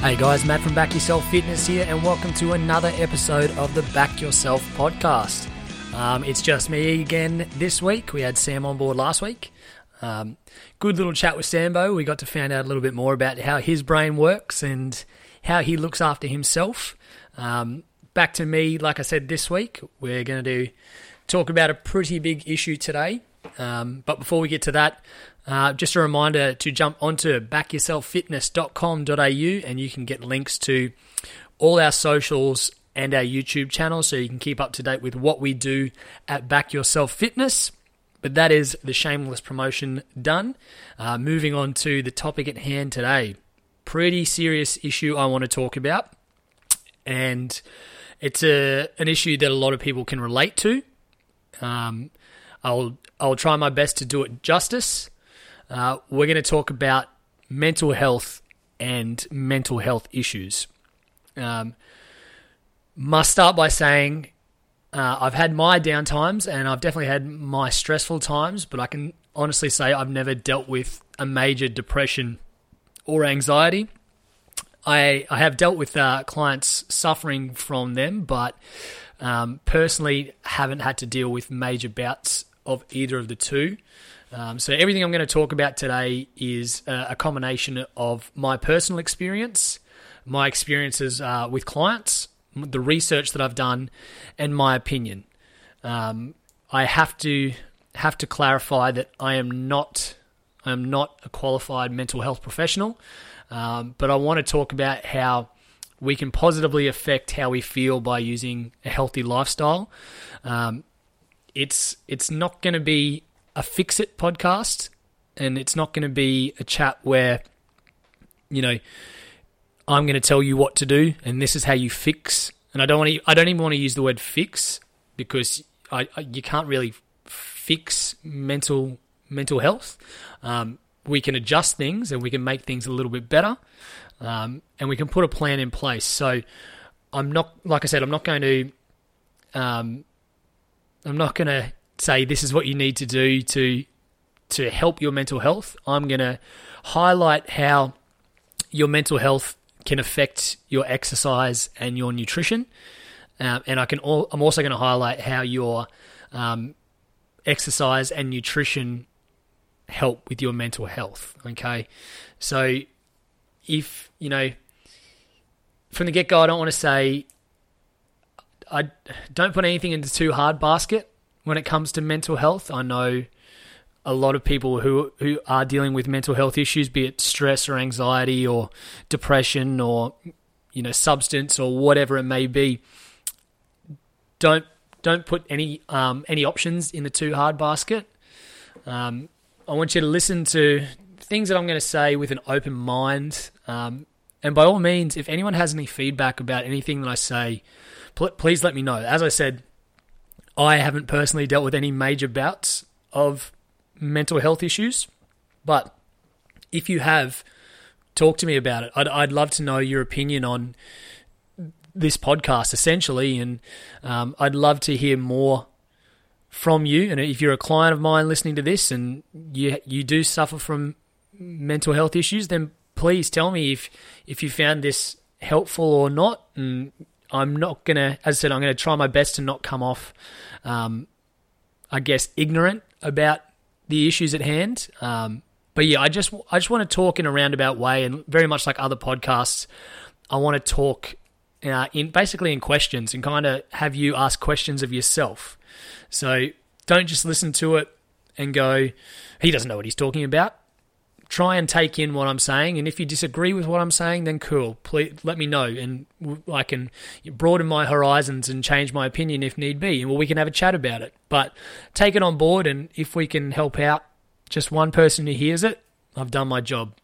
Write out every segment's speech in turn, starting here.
Hey guys, Matt from Back Yourself Fitness here, and welcome to another episode of the Back Yourself podcast. Um, it's just me again this week. We had Sam on board last week. Um, good little chat with Sambo. We got to find out a little bit more about how his brain works and how he looks after himself. Um, back to me, like I said this week, we're going to do talk about a pretty big issue today. Um, but before we get to that, uh, just a reminder to jump onto backyourselffitness.com.au and you can get links to all our socials and our YouTube channel so you can keep up to date with what we do at Back Yourself Fitness. But that is the shameless promotion done. Uh, moving on to the topic at hand today. Pretty serious issue I want to talk about. And it's a an issue that a lot of people can relate to. Um, I'll I'll try my best to do it justice. Uh, we're going to talk about mental health and mental health issues. Um, must start by saying uh, I've had my down times and I've definitely had my stressful times, but I can honestly say I've never dealt with a major depression or anxiety. I, I have dealt with uh, clients suffering from them, but um, personally haven't had to deal with major bouts of either of the two. Um, so everything I'm going to talk about today is uh, a combination of my personal experience, my experiences uh, with clients, the research that I've done, and my opinion. Um, I have to have to clarify that I am not I am not a qualified mental health professional, um, but I want to talk about how we can positively affect how we feel by using a healthy lifestyle. Um, it's it's not going to be a fix it podcast, and it's not going to be a chat where, you know, I'm going to tell you what to do, and this is how you fix. And I don't want to. I don't even want to use the word fix because I, I you can't really fix mental mental health. Um, we can adjust things and we can make things a little bit better, um, and we can put a plan in place. So I'm not, like I said, I'm not going to, um, I'm not going to say this is what you need to do to to help your mental health. I'm going to highlight how your mental health can affect your exercise and your nutrition, um, and I can. All, I'm also going to highlight how your um, exercise and nutrition help with your mental health. Okay, so if you know from the get go, I don't want to say I don't put anything into too hard basket when it comes to mental health. I know a lot of people who who are dealing with mental health issues, be it stress or anxiety or depression or you know substance or whatever it may be. Don't don't put any um, any options in the too hard basket. Um, I want you to listen to things that I'm going to say with an open mind. Um, and by all means, if anyone has any feedback about anything that I say, pl- please let me know. As I said, I haven't personally dealt with any major bouts of mental health issues, but if you have, talk to me about it. I'd, I'd love to know your opinion on this podcast, essentially, and um, I'd love to hear more from you. And if you're a client of mine listening to this, and you you do suffer from mental health issues, then please tell me if if you found this helpful or not, and I'm not gonna, as I said, I'm gonna try my best to not come off, um, I guess, ignorant about the issues at hand. Um, but yeah, I just I just want to talk in a roundabout way, and very much like other podcasts, I want to talk uh, in basically in questions and kind of have you ask questions of yourself. So don't just listen to it and go, he doesn't know what he's talking about try and take in what I'm saying. And if you disagree with what I'm saying, then cool. Please let me know, and I can broaden my horizons and change my opinion if need be. And well, we can have a chat about it. But take it on board, and if we can help out just one person who hears it, I've done my job.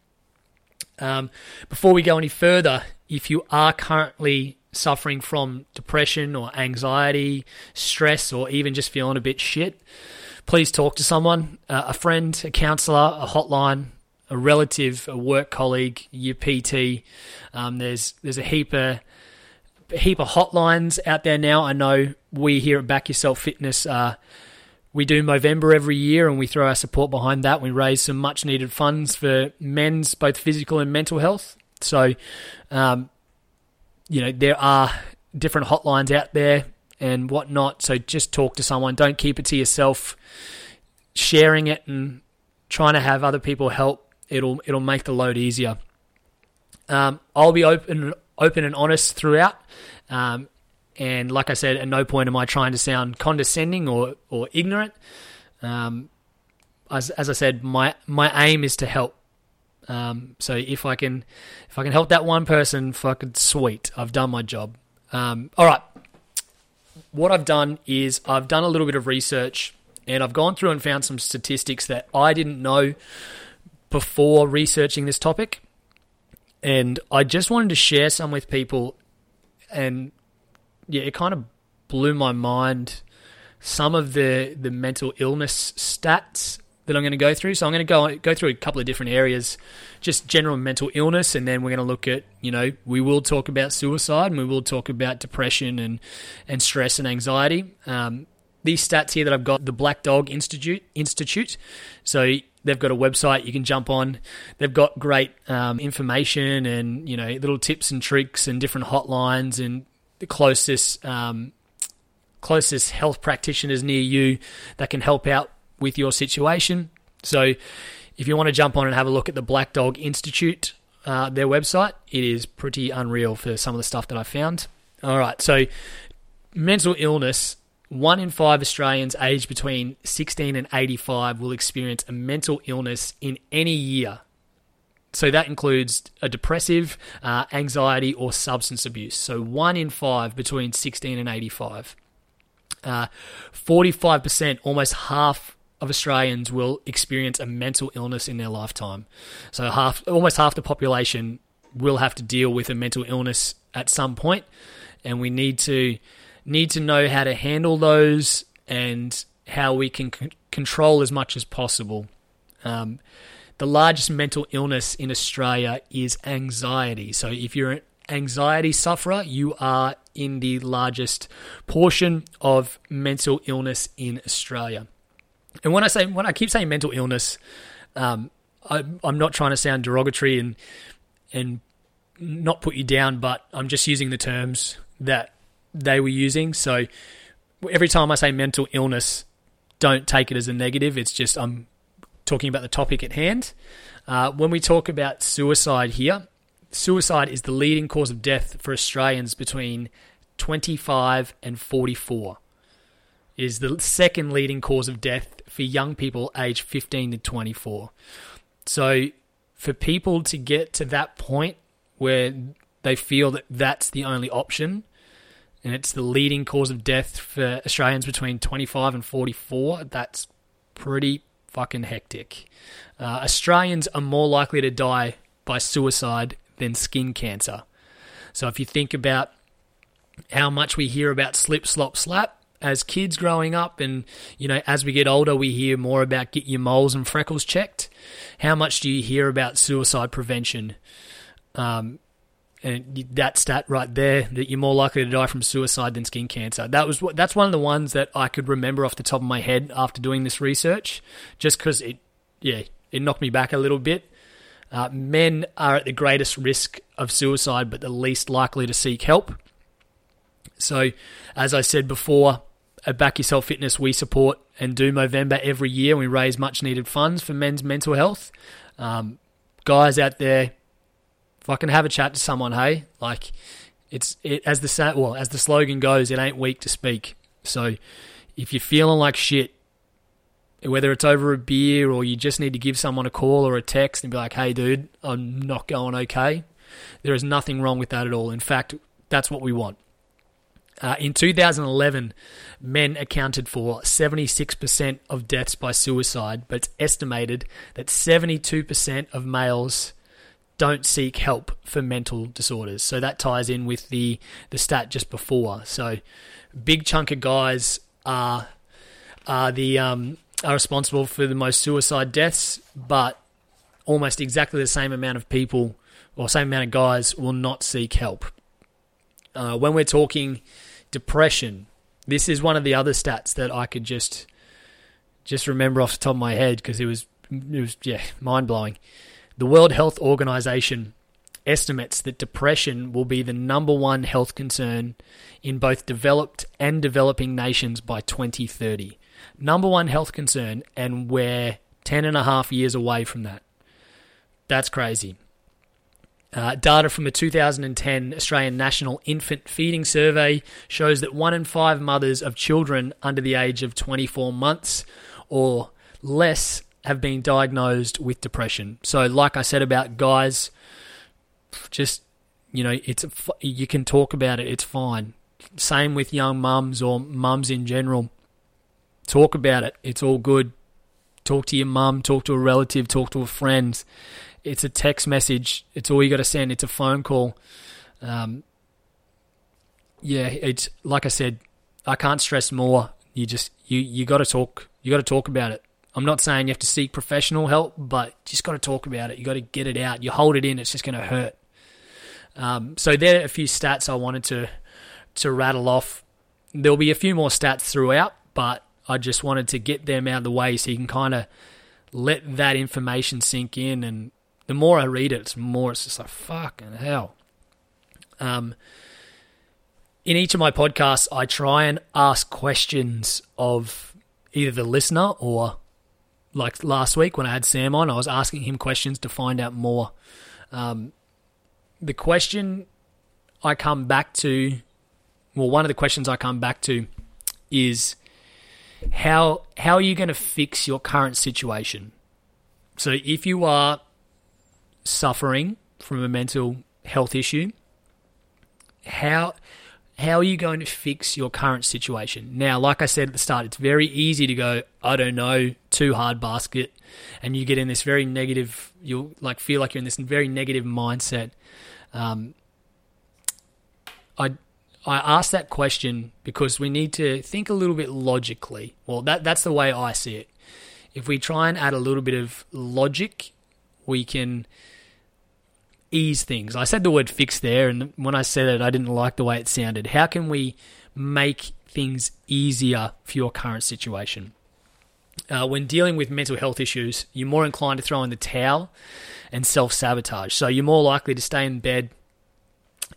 Um, before we go any further, if you are currently suffering from depression or anxiety, stress, or even just feeling a bit shit, please talk to someone, uh, a friend, a counselor, a hotline, a relative, a work colleague, your PT. Um, there's there's a heap of a heap of hotlines out there now. I know we here at Back Yourself Fitness uh, we do Movember every year and we throw our support behind that. We raise some much needed funds for men's both physical and mental health. So, um, you know, there are different hotlines out there and whatnot. So just talk to someone. Don't keep it to yourself. Sharing it and trying to have other people help it'll it'll make the load easier. Um, I'll be open open and honest throughout. Um, and like I said, at no point am I trying to sound condescending or, or ignorant. Um, as, as I said, my my aim is to help. Um, so if I can if I can help that one person, fucking sweet, I've done my job. Um, all right, what I've done is I've done a little bit of research and I've gone through and found some statistics that I didn't know before researching this topic. And I just wanted to share some with people. And yeah, it kind of blew my mind some of the, the mental illness stats that I'm going to go through. So I'm going to go go through a couple of different areas, just general mental illness, and then we're going to look at you know we will talk about suicide and we will talk about depression and and stress and anxiety. Um, these stats here that I've got, the Black Dog Institute Institute. So they've got a website you can jump on. They've got great um, information and you know little tips and tricks and different hotlines and the closest um, closest health practitioners near you that can help out with your situation. So if you want to jump on and have a look at the Black Dog Institute, uh, their website, it is pretty unreal for some of the stuff that I found. All right, so mental illness one in five Australians aged between 16 and 85 will experience a mental illness in any year. So that includes a depressive, uh, anxiety, or substance abuse. So one in five between 16 and 85. Uh, 45%, almost half of Australians will experience a mental illness in their lifetime. So half, almost half the population will have to deal with a mental illness at some point, and we need to need to know how to handle those and how we can c- control as much as possible. Um, the largest mental illness in Australia is anxiety. So if you're an anxiety sufferer, you are in the largest portion of mental illness in Australia. And when I say when I keep saying mental illness, um, I, I'm not trying to sound derogatory and and not put you down, but I'm just using the terms that they were using. So every time I say mental illness, don't take it as a negative. It's just I'm talking about the topic at hand. Uh, when we talk about suicide here, suicide is the leading cause of death for Australians between 25 and 44. It is the second leading cause of death for young people aged 15 to 24. So for people to get to that point where they feel that that's the only option, and it's the leading cause of death for Australians between 25 and 44. That's pretty fucking hectic. Uh, Australians are more likely to die by suicide than skin cancer. So if you think about how much we hear about slip, slop, slap as kids growing up, and you know, as we get older, we hear more about get your moles and freckles checked. How much do you hear about suicide prevention? Um, and that stat right there that you're more likely to die from suicide than skin cancer. That was that's one of the ones that I could remember off the top of my head after doing this research, just because it, yeah, it knocked me back a little bit. Uh, men are at the greatest risk of suicide, but the least likely to seek help. So, as I said before, at Back Yourself Fitness, we support and do Movember every year. We raise much needed funds for men's mental health. Um, guys out there, fucking have a chat to someone, hey? Like, it's it, as the well as the slogan goes, it ain't weak to speak. So, if you're feeling like shit, whether it's over a beer or you just need to give someone a call or a text and be like, "Hey, dude, I'm not going okay," there is nothing wrong with that at all. In fact, that's what we want. Uh, in 2011, men accounted for 76% of deaths by suicide, but it's estimated that 72% of males don't seek help for mental disorders. So that ties in with the the stat just before. So big chunk of guys are are the um, are responsible for the most suicide deaths, but almost exactly the same amount of people or same amount of guys will not seek help. Uh, when we're talking depression, this is one of the other stats that I could just just remember off the top of my head because it was it was yeah mind blowing. The World Health Organization estimates that depression will be the number one health concern in both developed and developing nations by 2030. Number one health concern, and we're 10 and a half years away from that. That's crazy. Uh, data from the 2010 Australian National Infant Feeding Survey shows that one in five mothers of children under the age of 24 months or less have been diagnosed with depression. So, like I said about guys, just you know, it's you can talk about it. It's fine. Same with young mums or mums in general. Talk about it. It's all good. Talk to your mum. Talk to a relative. Talk to a friend. It's a text message. It's all you got to send. It's a phone call. Um, yeah, it's like I said. I can't stress more. You just you you got to talk. You got to talk about it. I'm not saying you have to seek professional help, but just got to talk about it. You got to get it out. You hold it in, it's just going to hurt. Um, so there are a few stats I wanted to to rattle off. There'll be a few more stats throughout, but I just wanted to get them out of the way so you can kind of let that information sink in. And the more I read it, it's more it's just like fucking hell. Um, in each of my podcasts, I try and ask questions of either the listener or like last week when I had Sam on, I was asking him questions to find out more. Um, the question I come back to, well, one of the questions I come back to is how how are you going to fix your current situation? So if you are suffering from a mental health issue, how how are you going to fix your current situation? Now, like I said at the start, it's very easy to go, I don't know, too hard basket, and you get in this very negative. You'll like feel like you're in this very negative mindset. Um, I I ask that question because we need to think a little bit logically. Well, that that's the way I see it. If we try and add a little bit of logic, we can ease things. I said the word fix there, and when I said it, I didn't like the way it sounded. How can we make things easier for your current situation? Uh, when dealing with mental health issues, you're more inclined to throw in the towel and self sabotage. So you're more likely to stay in bed,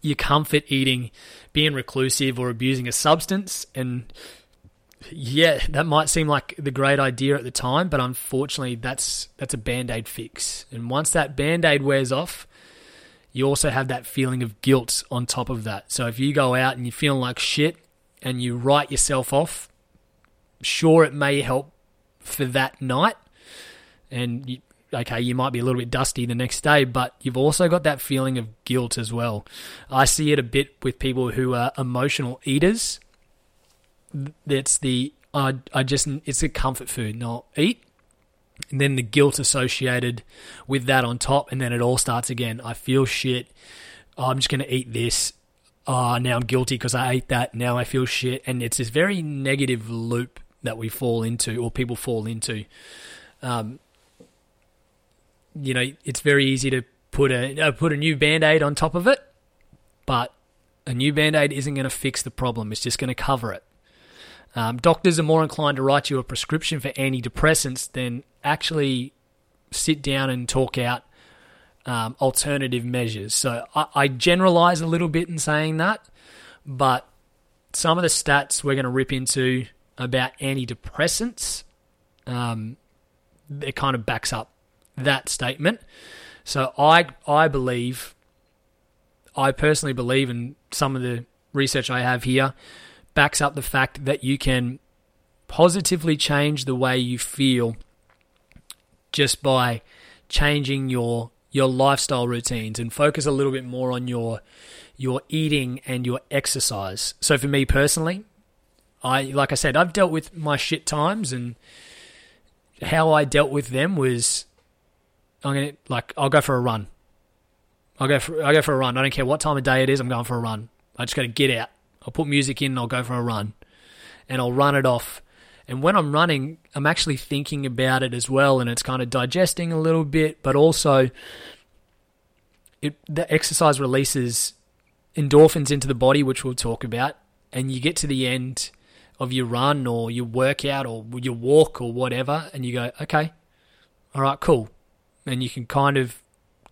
your comfort eating, being reclusive, or abusing a substance. And yeah, that might seem like the great idea at the time, but unfortunately, that's that's a band aid fix. And once that band aid wears off, you also have that feeling of guilt on top of that. So if you go out and you're feeling like shit and you write yourself off, sure, it may help for that night. And you, okay, you might be a little bit dusty the next day, but you've also got that feeling of guilt as well. I see it a bit with people who are emotional eaters. That's the I, I just it's a comfort food. And eat, and then the guilt associated with that on top, and then it all starts again. I feel shit. Oh, I'm just going to eat this. Oh, now I'm guilty because I ate that. Now I feel shit. And it's this very negative loop that we fall into, or people fall into. Um, you know, it's very easy to put a uh, put a new band aid on top of it, but a new band aid isn't going to fix the problem. It's just going to cover it. Um, doctors are more inclined to write you a prescription for antidepressants than actually sit down and talk out um, alternative measures. So I, I generalize a little bit in saying that, but some of the stats we're going to rip into about antidepressants, um, it kind of backs up that statement. So I I believe, I personally believe, in some of the research I have here backs up the fact that you can positively change the way you feel just by changing your your lifestyle routines and focus a little bit more on your your eating and your exercise. So for me personally, I like I said, I've dealt with my shit times and how I dealt with them was I'm gonna like I'll go for a run. I'll go for I go for a run. I don't care what time of day it is. I'm going for a run. I just got to get out. I'll put music in and I'll go for a run. And I'll run it off. And when I'm running, I'm actually thinking about it as well and it's kind of digesting a little bit, but also it the exercise releases endorphins into the body, which we'll talk about, and you get to the end of your run or your workout or your walk or whatever, and you go, okay, all right, cool. And you can kind of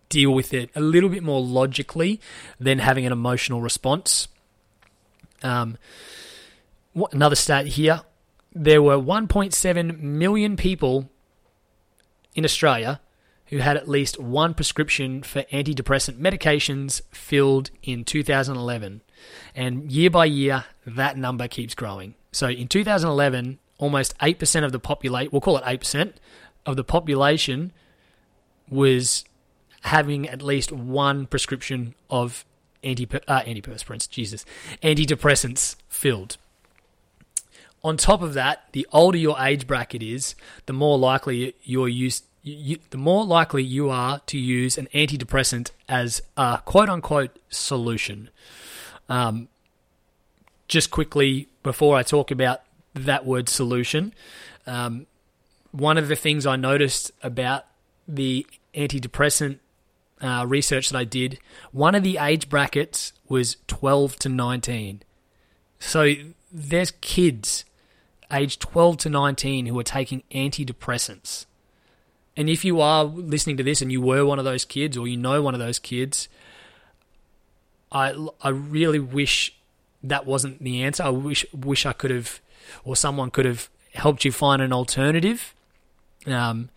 deal with it a little bit more logically than having an emotional response. Um, another stat here there were 1.7 million people in Australia who had at least one prescription for antidepressant medications filled in 2011. And year by year, that number keeps growing. So in 2011, almost 8% of the population, we'll call it 8%, of the population was having at least one prescription of anti uh, antiperspirants, Jesus, antidepressants filled. On top of that, the older your age bracket is, the more likely you're used. You, the more likely you are to use an antidepressant as a quote unquote solution. Um, just quickly before I talk about that word solution, um, one of the things I noticed about the antidepressant uh, research that I did, one of the age brackets was 12 to 19. So there's kids aged 12 to 19 who are taking antidepressants. And if you are listening to this and you were one of those kids or you know one of those kids, I, I really wish that wasn't the answer. I wish wish I could have or someone could have helped you find an alternative. Um,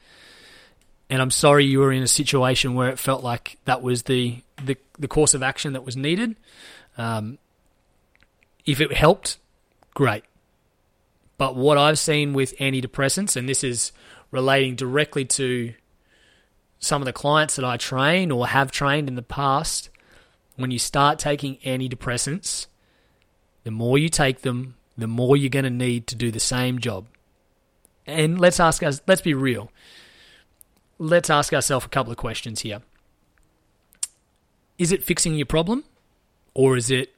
and I'm sorry you were in a situation where it felt like that was the the, the course of action that was needed. Um, if it helped, great. But what I've seen with antidepressants, and this is relating directly to some of the clients that I train or have trained in the past, when you start taking antidepressants, the more you take them, the more you're going to need to do the same job. And let's ask us, let's be real. Let's ask ourselves a couple of questions here. Is it fixing your problem or is it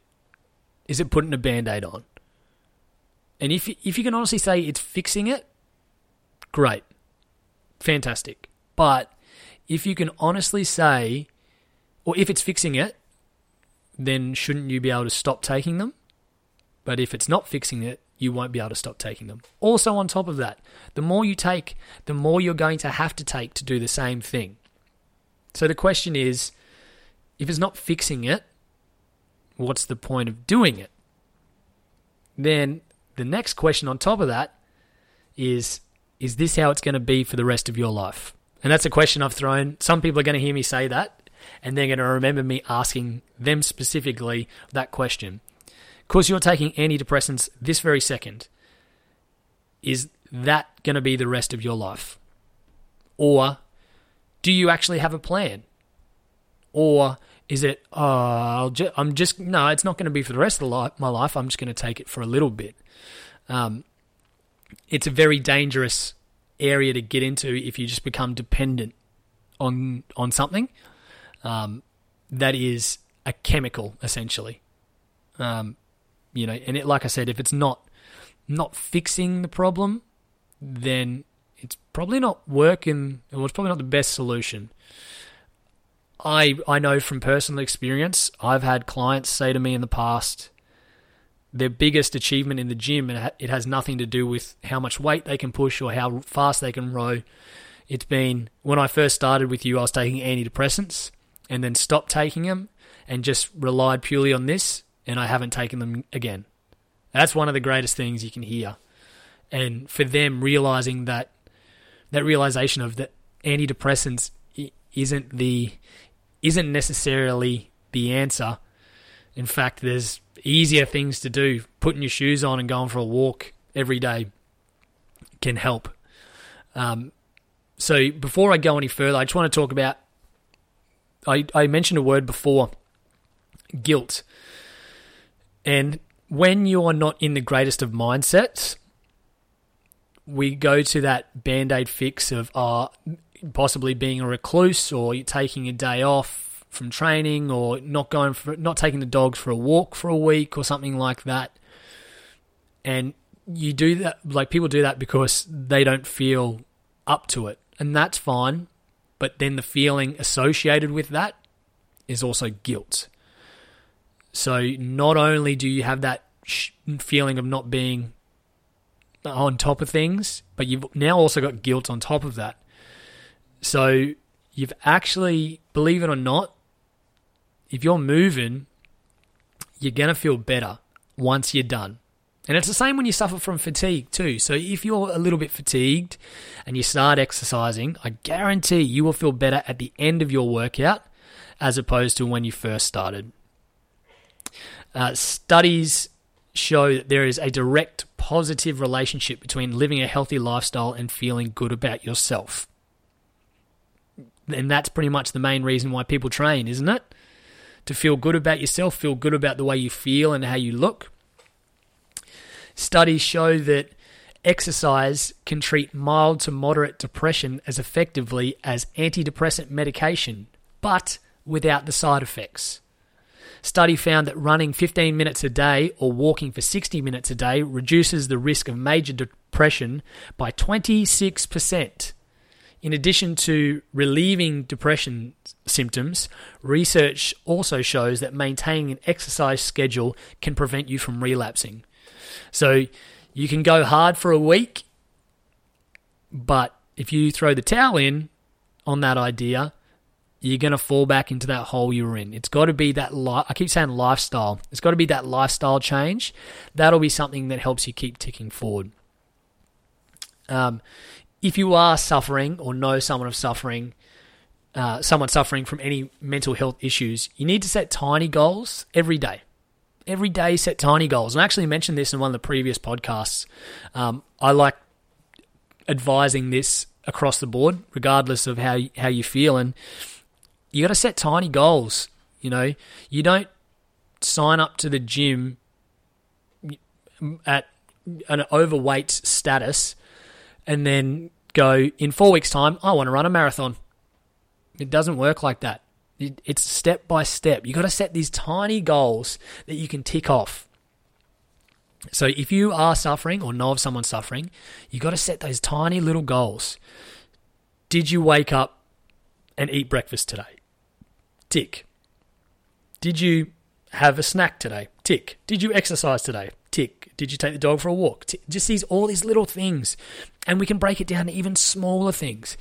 is it putting a band-aid on? And if if you can honestly say it's fixing it, great. Fantastic. But if you can honestly say or if it's fixing it, then shouldn't you be able to stop taking them? But if it's not fixing it, you won't be able to stop taking them. Also, on top of that, the more you take, the more you're going to have to take to do the same thing. So the question is if it's not fixing it, what's the point of doing it? Then the next question on top of that is is this how it's going to be for the rest of your life? And that's a question I've thrown. Some people are going to hear me say that, and they're going to remember me asking them specifically that question. Because you're taking antidepressants this very second, is that going to be the rest of your life? Or do you actually have a plan? Or is it, oh, ju- I'm just, no, it's not going to be for the rest of the my life. I'm just going to take it for a little bit. Um, it's a very dangerous area to get into if you just become dependent on on something um, that is a chemical essentially. Um, you know, and it, like I said, if it's not not fixing the problem, then it's probably not working. Well, it's probably not the best solution. I I know from personal experience, I've had clients say to me in the past, their biggest achievement in the gym, and it has nothing to do with how much weight they can push or how fast they can row. It's been when I first started with you, I was taking antidepressants and then stopped taking them and just relied purely on this, and I haven't taken them again. That's one of the greatest things you can hear. And for them realizing that that realization of that antidepressants isn't the isn't necessarily the answer. In fact, there's easier things to do. Putting your shoes on and going for a walk every day can help. Um, so before I go any further, I just want to talk about. I, I mentioned a word before guilt. And when you're not in the greatest of mindsets, we go to that band aid fix of uh, possibly being a recluse or taking a day off from training or not going for not taking the dogs for a walk for a week or something like that. And you do that like people do that because they don't feel up to it. And that's fine, but then the feeling associated with that is also guilt. So not only do you have that feeling of not being on top of things, but you've now also got guilt on top of that. So you've actually, believe it or not, if you're moving, you're going to feel better once you're done. And it's the same when you suffer from fatigue too. So if you're a little bit fatigued and you start exercising, I guarantee you will feel better at the end of your workout as opposed to when you first started. Uh, studies show that there is a direct positive relationship between living a healthy lifestyle and feeling good about yourself. And that's pretty much the main reason why people train, isn't it? To feel good about yourself, feel good about the way you feel and how you look. Studies show that exercise can treat mild to moderate depression as effectively as antidepressant medication, but without the side effects. Study found that running 15 minutes a day or walking for 60 minutes a day reduces the risk of major depression by 26%. In addition to relieving depression symptoms, research also shows that maintaining an exercise schedule can prevent you from relapsing. So you can go hard for a week, but if you throw the towel in on that idea, you're going to fall back into that hole you were in. It's got to be that li- I keep saying lifestyle. It's got to be that lifestyle change. That'll be something that helps you keep ticking forward. Um, if you are suffering or know someone of suffering, uh, someone suffering from any mental health issues, you need to set tiny goals every day. Every day, set tiny goals. And I actually mentioned this in one of the previous podcasts. Um, I like advising this across the board, regardless of how how you feel. And you got to set tiny goals. You know, you don't sign up to the gym at an overweight status and then go in four weeks' time. I want to run a marathon. It doesn't work like that. It's step by step. You got to set these tiny goals that you can tick off. So if you are suffering or know of someone suffering, you got to set those tiny little goals. Did you wake up and eat breakfast today? Tick. Did you have a snack today? Tick. Did you exercise today? Tick. Did you take the dog for a walk? Tick. Just these all these little things, and we can break it down to even smaller things.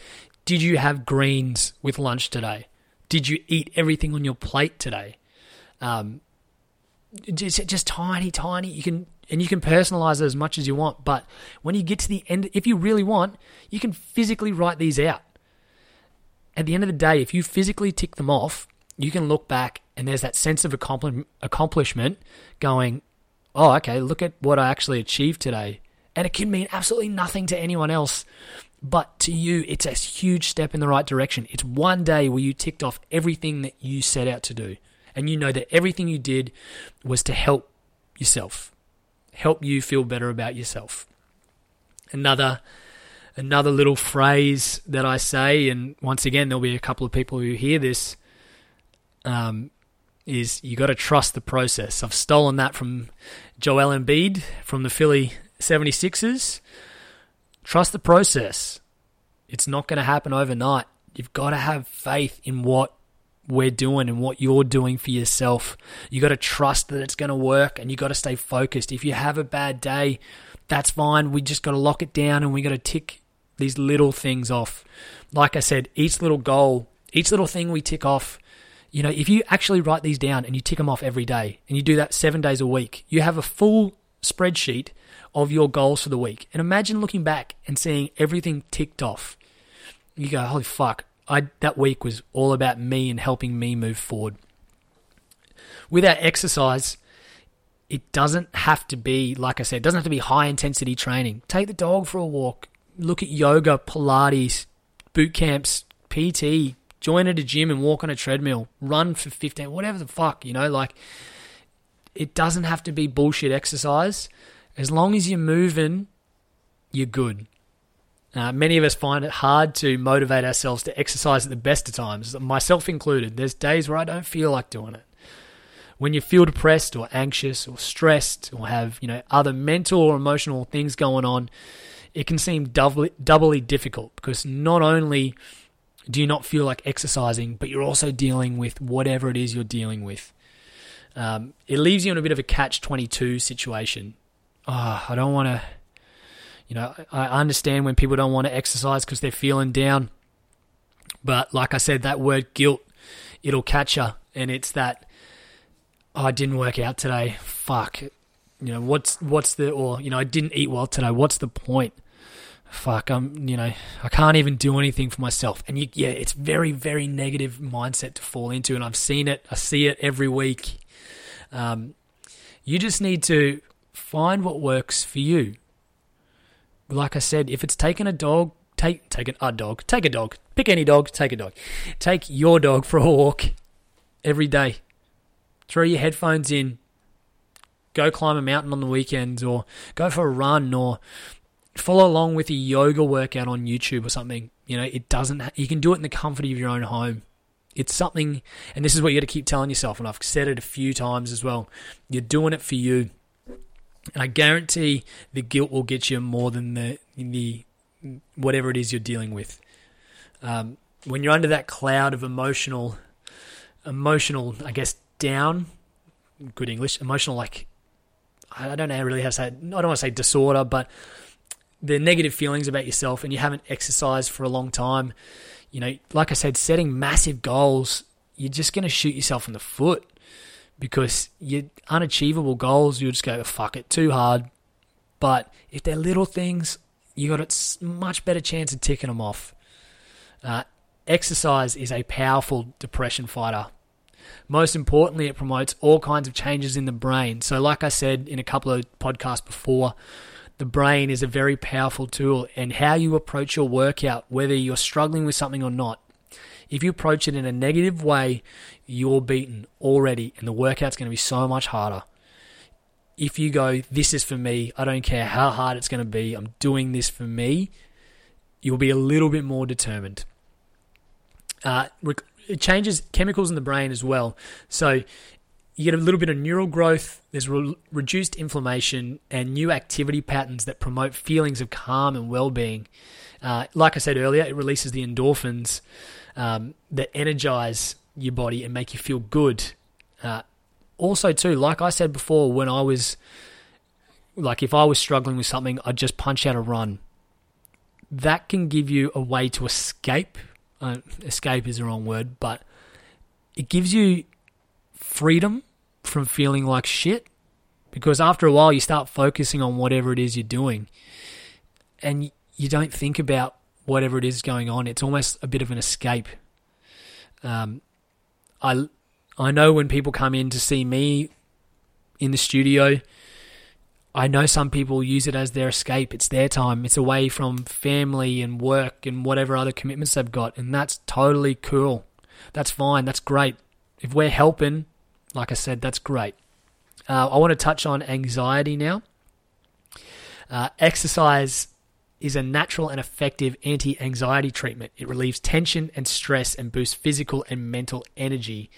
Did you have greens with lunch today? Did you eat everything on your plate today? Um, just, just tiny, tiny. You can and you can personalize it as much as you want. But when you get to the end, if you really want, you can physically write these out. At the end of the day, if you physically tick them off, you can look back and there's that sense of accomplishment going, oh, okay, look at what I actually achieved today. And it can mean absolutely nothing to anyone else. But to you, it's a huge step in the right direction. It's one day where you ticked off everything that you set out to do. And you know that everything you did was to help yourself, help you feel better about yourself. Another another little phrase that I say, and once again, there'll be a couple of people who hear this um, is you got to trust the process. I've stolen that from Joel Embiid from the Philly 76ers. Trust the process. It's not going to happen overnight. You've got to have faith in what we're doing and what you're doing for yourself. You got to trust that it's going to work and you got to stay focused. If you have a bad day, that's fine. We just got to lock it down and we got to tick these little things off. Like I said, each little goal, each little thing we tick off you know, if you actually write these down and you tick them off every day and you do that seven days a week, you have a full spreadsheet of your goals for the week. And imagine looking back and seeing everything ticked off. You go, holy fuck, I, that week was all about me and helping me move forward. With our exercise, it doesn't have to be, like I said, it doesn't have to be high intensity training. Take the dog for a walk, look at yoga, Pilates, boot camps, PT, join at a gym and walk on a treadmill, run for 15, whatever the fuck, you know, like it doesn't have to be bullshit exercise. As long as you're moving, you're good. Uh, many of us find it hard to motivate ourselves to exercise at the best of times, myself included. There's days where I don't feel like doing it. When you feel depressed or anxious or stressed or have, you know, other mental or emotional things going on, it can seem doubly, doubly difficult because not only do you not feel like exercising, but you're also dealing with whatever it is you're dealing with. Um, it leaves you in a bit of a catch 22 situation. Oh, I don't want to, you know, I understand when people don't want to exercise because they're feeling down. But like I said, that word guilt, it'll catch you. And it's that, oh, I didn't work out today. Fuck. You know, what's, what's the, or, you know, I didn't eat well today. What's the point? Fuck, I'm, you know, I can't even do anything for myself. And you, yeah, it's very, very negative mindset to fall into. And I've seen it. I see it every week. Um, you just need to find what works for you. Like I said, if it's taking a dog, take take an, a dog, take a dog, pick any dog, take a dog, take your dog for a walk every day. Throw your headphones in. Go climb a mountain on the weekends, or go for a run, or follow along with a yoga workout on YouTube or something. You know, it doesn't. You can do it in the comfort of your own home. It's something, and this is what you got to keep telling yourself. And I've said it a few times as well. You're doing it for you. And I guarantee the guilt will get you more than the the whatever it is you're dealing with. Um, when you're under that cloud of emotional, emotional, I guess down, good English, emotional like I don't know really how to say. I don't want to say disorder, but the negative feelings about yourself, and you haven't exercised for a long time. You know, like I said, setting massive goals, you're just going to shoot yourself in the foot because your unachievable goals, you'll just go, fuck it, too hard. But if they're little things, you got a much better chance of ticking them off. Uh, exercise is a powerful depression fighter. Most importantly, it promotes all kinds of changes in the brain. So, like I said in a couple of podcasts before, the brain is a very powerful tool, and how you approach your workout, whether you're struggling with something or not, if you approach it in a negative way, you're beaten already, and the workout's going to be so much harder. If you go, this is for me, I don't care how hard it's going to be, I'm doing this for me, you'll be a little bit more determined. Uh, it changes chemicals in the brain as well. So you get a little bit of neural growth, there's re- reduced inflammation, and new activity patterns that promote feelings of calm and well being. Uh, like I said earlier, it releases the endorphins um, that energize your body and make you feel good. Uh, also, too, like I said before, when I was like if I was struggling with something, I'd just punch out a run. That can give you a way to escape. Uh, escape is the wrong word, but it gives you freedom from feeling like shit because after a while you start focusing on whatever it is you're doing and you don't think about whatever it is going on. It's almost a bit of an escape. Um, I I know when people come in to see me in the studio, I know some people use it as their escape. It's their time. It's away from family and work and whatever other commitments they've got, and that's totally cool. That's fine. That's great. If we're helping, like I said, that's great. Uh, I want to touch on anxiety now. Uh, exercise is a natural and effective anti anxiety treatment. It relieves tension and stress and boosts physical and mental energy,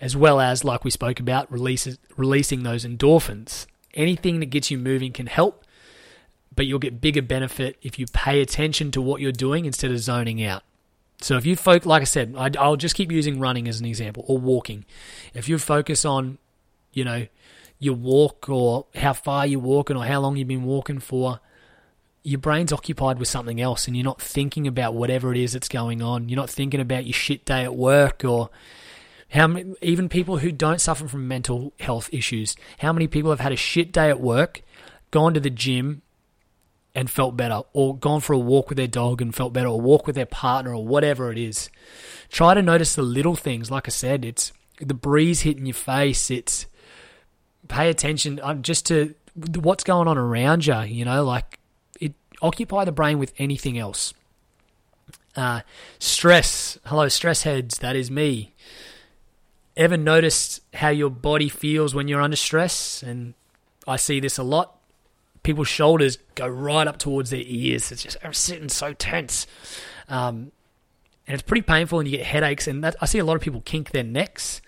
as well as, like we spoke about, releases, releasing those endorphins. Anything that gets you moving can help, but you'll get bigger benefit if you pay attention to what you're doing instead of zoning out. So if you focus, like I said, I'll just keep using running as an example or walking. If you focus on, you know, your walk or how far you're walking or how long you've been walking for, your brain's occupied with something else and you're not thinking about whatever it is that's going on. You're not thinking about your shit day at work or how many, even people who don't suffer from mental health issues. How many people have had a shit day at work, gone to the gym and felt better, or gone for a walk with their dog and felt better, or walk with their partner, or whatever it is. Try to notice the little things. Like I said, it's the breeze hitting your face. It's pay attention uh, just to what's going on around you. You know, like it occupy the brain with anything else. Uh, stress. Hello, stress heads. That is me. Ever noticed how your body feels when you're under stress? And I see this a lot. People's shoulders go right up towards their ears. It's just sitting so tense. Um, and it's pretty painful and you get headaches. And that, I see a lot of people kink their necks.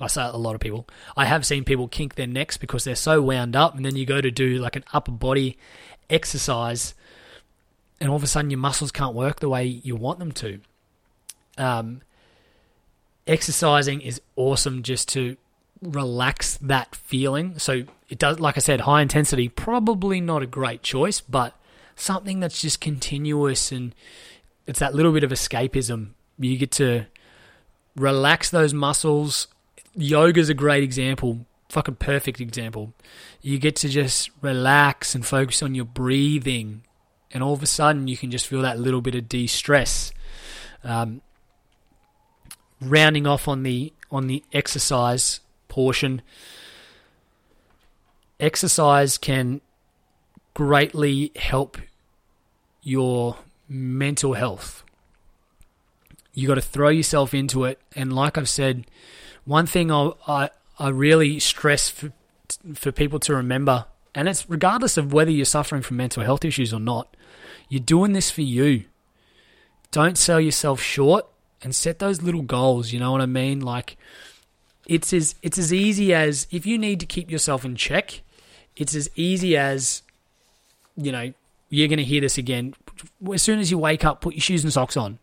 I say a lot of people. I have seen people kink their necks because they're so wound up. And then you go to do like an upper body exercise and all of a sudden your muscles can't work the way you want them to. Um, exercising is awesome just to relax that feeling. So it does, like I said, high intensity, probably not a great choice, but something that's just continuous and it's that little bit of escapism You get to relax those muscles. Yoga's a great example, fucking perfect example. You get to just relax and focus on your breathing, and all of a sudden you can just feel that little bit of de-stress. Um, rounding off on the on the exercise portion, exercise can greatly help your mental health. You got to throw yourself into it, and like I've said, one thing I I, I really stress for, for people to remember, and it's regardless of whether you're suffering from mental health issues or not, you're doing this for you. Don't sell yourself short and set those little goals. You know what I mean? Like it's as it's as easy as if you need to keep yourself in check. It's as easy as you know you're going to hear this again. As soon as you wake up, put your shoes and socks on.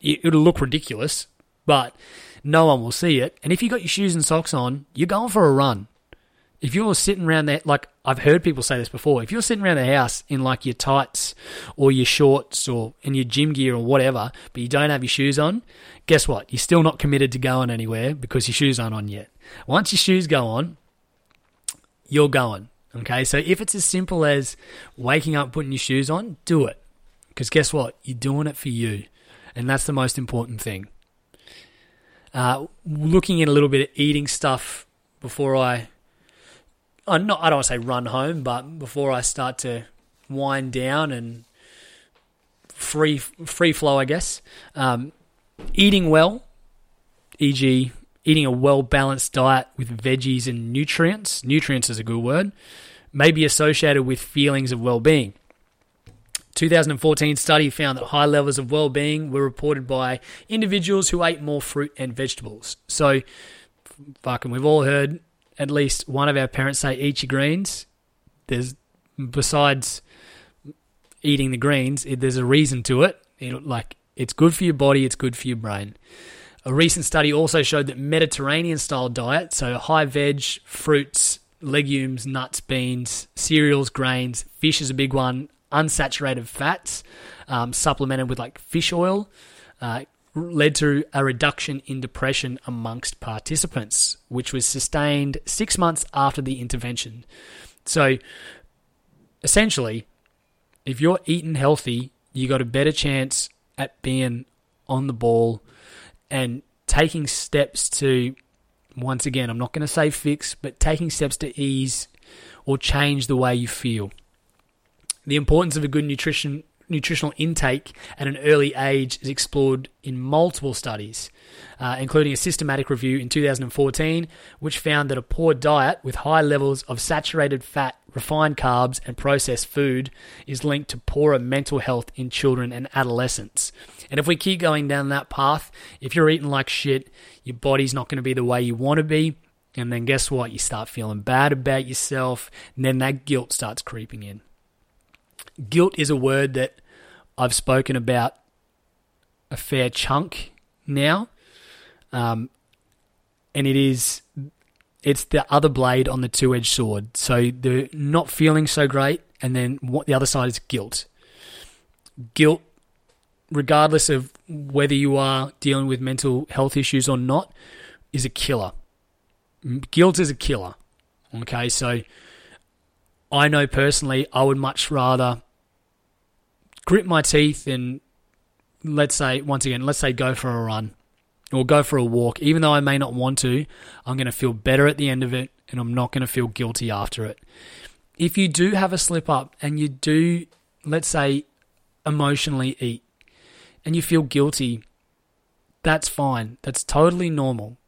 It'll look ridiculous, but no one will see it. And if you got your shoes and socks on, you're going for a run if you're sitting around there, like I've heard people say this before, if you're sitting around the house in like your tights or your shorts or in your gym gear or whatever, but you don't have your shoes on, guess what? You're still not committed to going anywhere because your shoes aren't on yet. Once your shoes go on, you're going. Okay, so if it's as simple as waking up, putting your shoes on, do it. Because guess what? You're doing it for you. And that's the most important thing. Uh, looking at a little bit of eating stuff before I uh, not I don't want to say run home, but before I start to wind down and free free flow, I guess. Um, eating well, e.g., eating a well balanced diet with veggies and nutrients. Nutrients is a good word. May be associated with feelings of well being. 2014 study found that high levels of well-being were reported by individuals who ate more fruit and vegetables. So, fucking, we've all heard at least one of our parents say eat your greens. There's besides eating the greens, there's a reason to it. it. Like it's good for your body, it's good for your brain. A recent study also showed that Mediterranean style diet, so high veg, fruits, legumes, nuts, beans, cereals, grains, fish is a big one, unsaturated fats, um, supplemented with like fish oil, uh, led to a reduction in depression amongst participants, which was sustained six months after the intervention. So, essentially, if you're eating healthy, you got a better chance at being on the ball and taking steps to, once again, I'm not going to say fix, but taking steps to ease or change the way you feel. The importance of a good nutrition nutritional intake at an early age is explored in multiple studies, uh, including a systematic review in 2014, which found that a poor diet with high levels of saturated fat, refined carbs, and processed food is linked to poorer mental health in children and adolescents. And if we keep going down that path, if you're eating like shit, your body's not going to be the way you want to be. And then guess what? You start feeling bad about yourself, and then that guilt starts creeping in. Guilt is a word that I've spoken about a fair chunk now, um, and it is it's the other blade on the two-edged sword. So the not feeling so great, and then what the other side is guilt. Guilt, regardless of whether you are dealing with mental health issues or not, is a killer. Guilt is a killer. Okay, so I know personally, I would much rather grit my teeth and let's say once again, let's say go for a run or go for a walk. Even though I may not want to, I'm going to feel better at the end of it and I'm not going to feel guilty after it. If you do have a slip up and you do, let's say, emotionally eat and you feel guilty, that's fine. That's totally normal.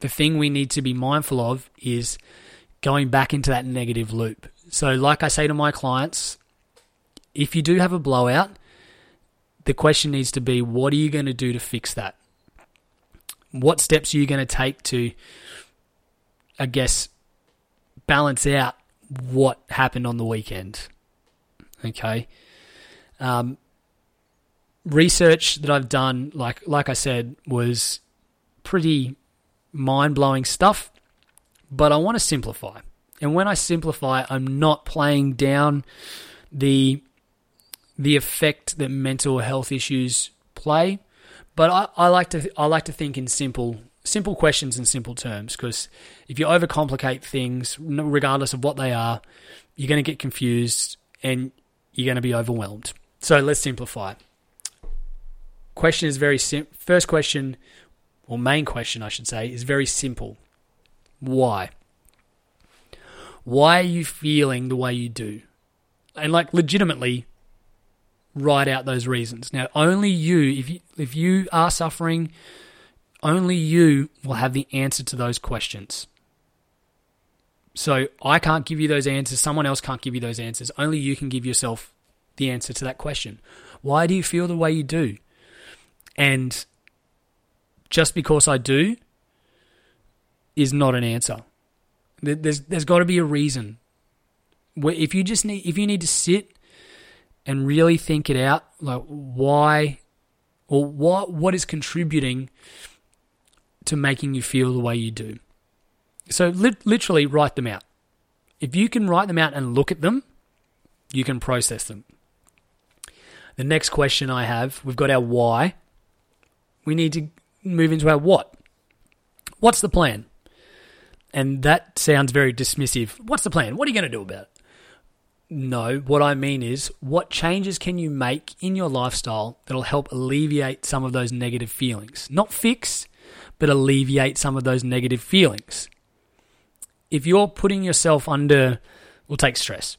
The thing we need to be mindful of is going back into that negative loop. So, like I say to my clients, if you do have a blowout, the question needs to be what are you going to do to fix that? What steps are you going to take to, I guess, balance out what happened on the weekend? Okay. Um, research that I've done, like like I said, was pretty mind blowing stuff, but I want to simplify. And when I simplify, I'm not playing down the the effect that mental health issues play. But I, I like to I like to think in simple simple questions and simple terms because if you overcomplicate things, regardless of what they are, you're going to get confused and you're going to be overwhelmed. So let's simplify. Question is very sim- first question or main question I should say is very simple. Why? Why are you feeling the way you do? And like legitimately write out those reasons. Now only you if you if you are suffering only you will have the answer to those questions. So I can't give you those answers. Someone else can't give you those answers. Only you can give yourself the answer to that question. Why do you feel the way you do? And just because I do is not an answer. There's there's got to be a reason. If you just need if you need to sit and really think it out, like why or what what is contributing to making you feel the way you do. So li- literally write them out. If you can write them out and look at them, you can process them. The next question I have, we've got our why. We need to move into our what. What's the plan? And that sounds very dismissive. What's the plan? What are you going to do about it? No, what I mean is, what changes can you make in your lifestyle that'll help alleviate some of those negative feelings? Not fix, but alleviate some of those negative feelings. If you're putting yourself under, we'll take stress.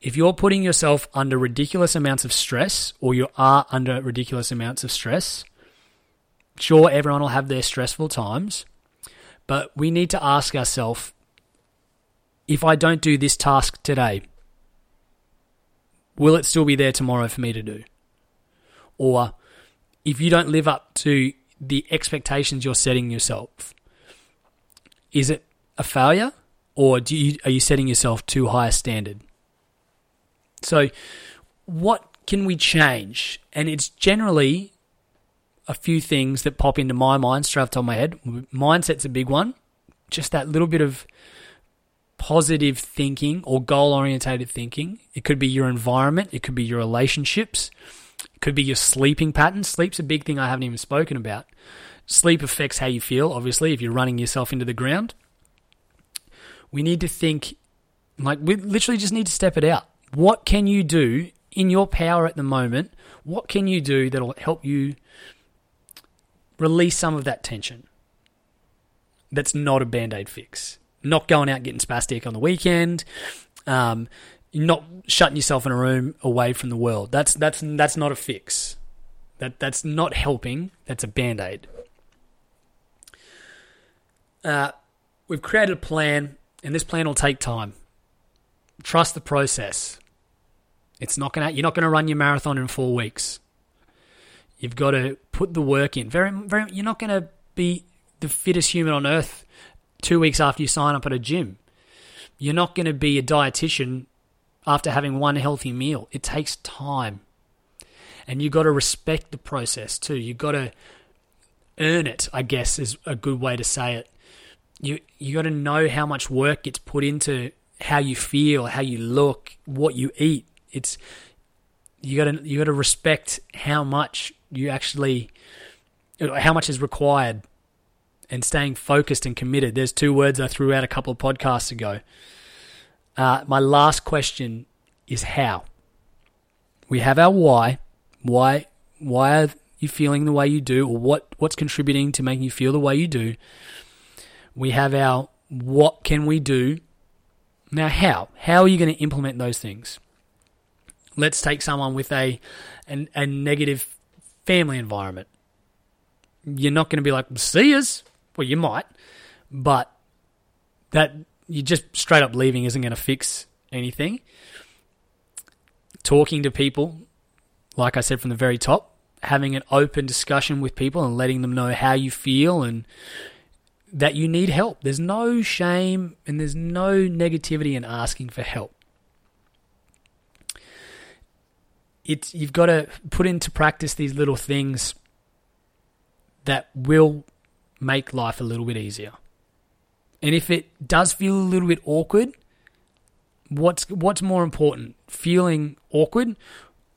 If you're putting yourself under ridiculous amounts of stress, or you are under ridiculous amounts of stress, sure, everyone will have their stressful times, but we need to ask ourselves if I don't do this task today, will it still be there tomorrow for me to do? Or if you don't live up to the expectations you're setting yourself. Is it a failure or do you, are you setting yourself too high a standard? So, what can we change? And it's generally a few things that pop into my mind straight off the top of my head. Mindset's a big one. Just that little bit of positive thinking or goal orientated thinking. It could be your environment, it could be your relationships, it could be your sleeping pattern. Sleep's a big thing I haven't even spoken about. Sleep affects how you feel, obviously, if you're running yourself into the ground. We need to think, like, we literally just need to step it out. What can you do in your power at the moment? What can you do that'll help you release some of that tension? That's not a band aid fix. Not going out getting spastic on the weekend. Um, not shutting yourself in a room away from the world. That's that's that's not a fix. That that's not helping. That's a band aid. Uh, we've created a plan, and this plan will take time. Trust the process. It's not gonna. You're not gonna run your marathon in four weeks. You've got to put the work in. Very, very. You're not gonna be the fittest human on earth two weeks after you sign up at a gym. You're not going to be a dietitian after having one healthy meal. It takes time. And you've got to respect the process too. You've got to earn it, I guess is a good way to say it. You you got to know how much work gets put into how you feel, how you look, what you eat. It's you got to you got to respect how much you actually how much is required and staying focused and committed. There's two words I threw out a couple of podcasts ago. Uh, my last question is how. We have our why. Why? Why are you feeling the way you do, or what? What's contributing to making you feel the way you do? We have our what can we do? Now, how? How are you going to implement those things? Let's take someone with a, a, a negative family environment. You're not going to be like, see us. Well, you might, but that you just straight up leaving isn't going to fix anything. Talking to people, like I said from the very top, having an open discussion with people and letting them know how you feel and that you need help. There's no shame and there's no negativity in asking for help. It's you've got to put into practice these little things that will make life a little bit easier. And if it does feel a little bit awkward, what's what's more important? Feeling awkward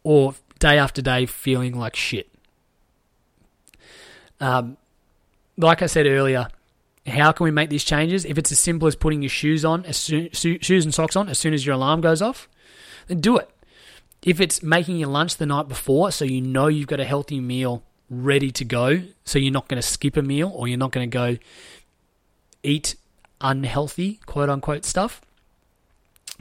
or day after day feeling like shit? Um, like I said earlier, how can we make these changes? If it's as simple as putting your shoes on, soon, shoes and socks on as soon as your alarm goes off, then do it. If it's making your lunch the night before, so you know you've got a healthy meal ready to go, so you're not going to skip a meal or you're not going to go eat unhealthy, quote unquote, stuff.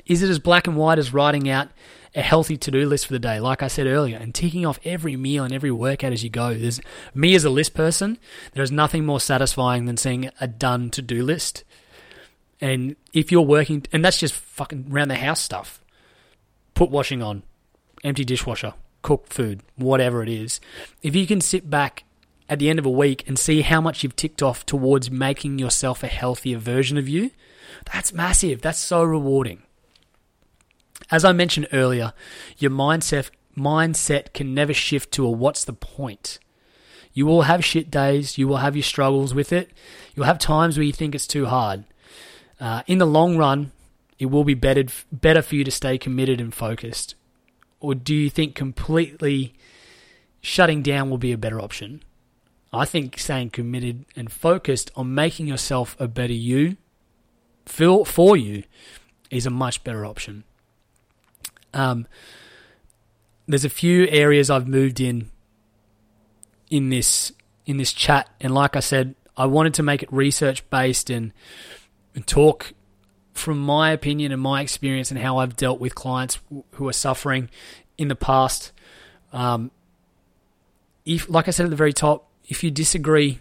Is it as black and white as writing out a healthy to-do list for the day, like I said earlier, and ticking off every meal and every workout as you go. There's me as a list person. There is nothing more satisfying than seeing a done to-do list. And if you're working, and that's just fucking around the house stuff. Put washing on, empty dishwasher, cook food, whatever it is. If you can sit back at the end of a week and see how much you've ticked off towards making yourself a healthier version of you, that's massive. That's so rewarding. As I mentioned earlier, your mindset mindset can never shift to a what's the point. You will have shit days, you will have your struggles with it. You'll have times where you think it's too hard. Uh, in the long run, it will be better better for you to stay committed and focused. Or do you think completely shutting down will be a better option? I think staying committed and focused on making yourself a better you, feel for you, is a much better option. Um, there's a few areas I've moved in in this in this chat, and like I said, I wanted to make it research based and, and talk from my opinion and my experience and how I've dealt with clients who are suffering in the past. Um, if, like I said at the very top, if you disagree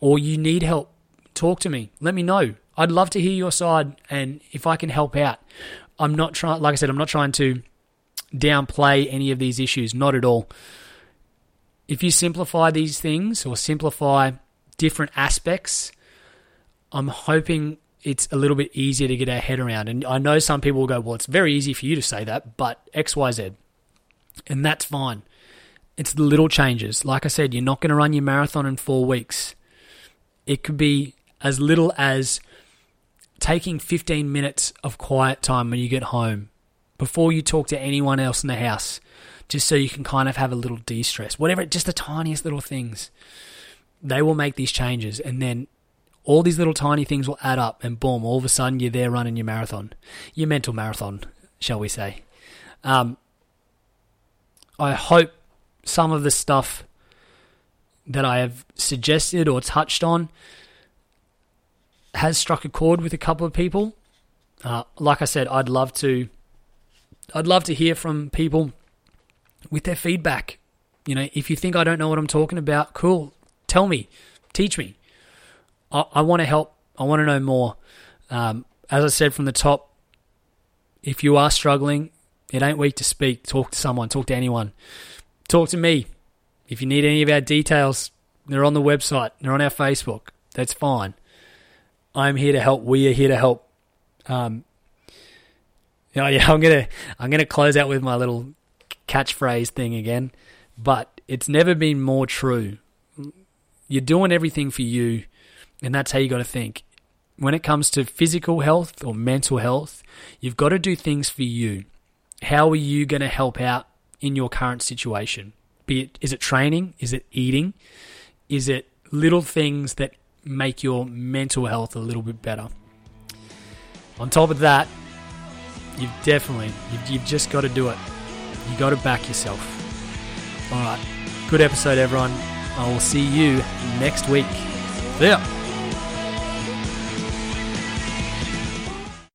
or you need help, talk to me. Let me know. I'd love to hear your side, and if I can help out, I'm not trying, like I said, I'm not trying to downplay any of these issues, not at all. If you simplify these things or simplify different aspects, I'm hoping it's a little bit easier to get our head around. And I know some people will go, well, it's very easy for you to say that, but XYZ. And that's fine. It's the little changes. Like I said, you're not going to run your marathon in four weeks. It could be as little as taking 15 minutes of quiet time when you get home before you talk to anyone else in the house, just so you can kind of have a little de stress. Whatever, just the tiniest little things. They will make these changes, and then all these little tiny things will add up, and boom, all of a sudden you're there running your marathon, your mental marathon, shall we say. Um, I hope some of the stuff that I have suggested or touched on has struck a chord with a couple of people. Uh, like I said, I'd love to. I'd love to hear from people with their feedback. You know, if you think I don't know what I'm talking about, cool. Tell me, teach me. I, I want to help. I want to know more. Um, as I said from the top, if you are struggling, it ain't weak to speak. Talk to someone. Talk to anyone. Talk to me. If you need any of our details, they're on the website. They're on our Facebook. That's fine. I'm here to help. We are here to help. Um, you know, yeah, I'm gonna I'm gonna close out with my little catchphrase thing again, but it's never been more true. You're doing everything for you, and that's how you got to think. When it comes to physical health or mental health, you've got to do things for you. How are you going to help out in your current situation? Be it is it training? Is it eating? Is it little things that make your mental health a little bit better. On top of that, you've definitely, you've, you've just got to do it. You got to back yourself. All right. Good episode, everyone. I will see you next week. Ya.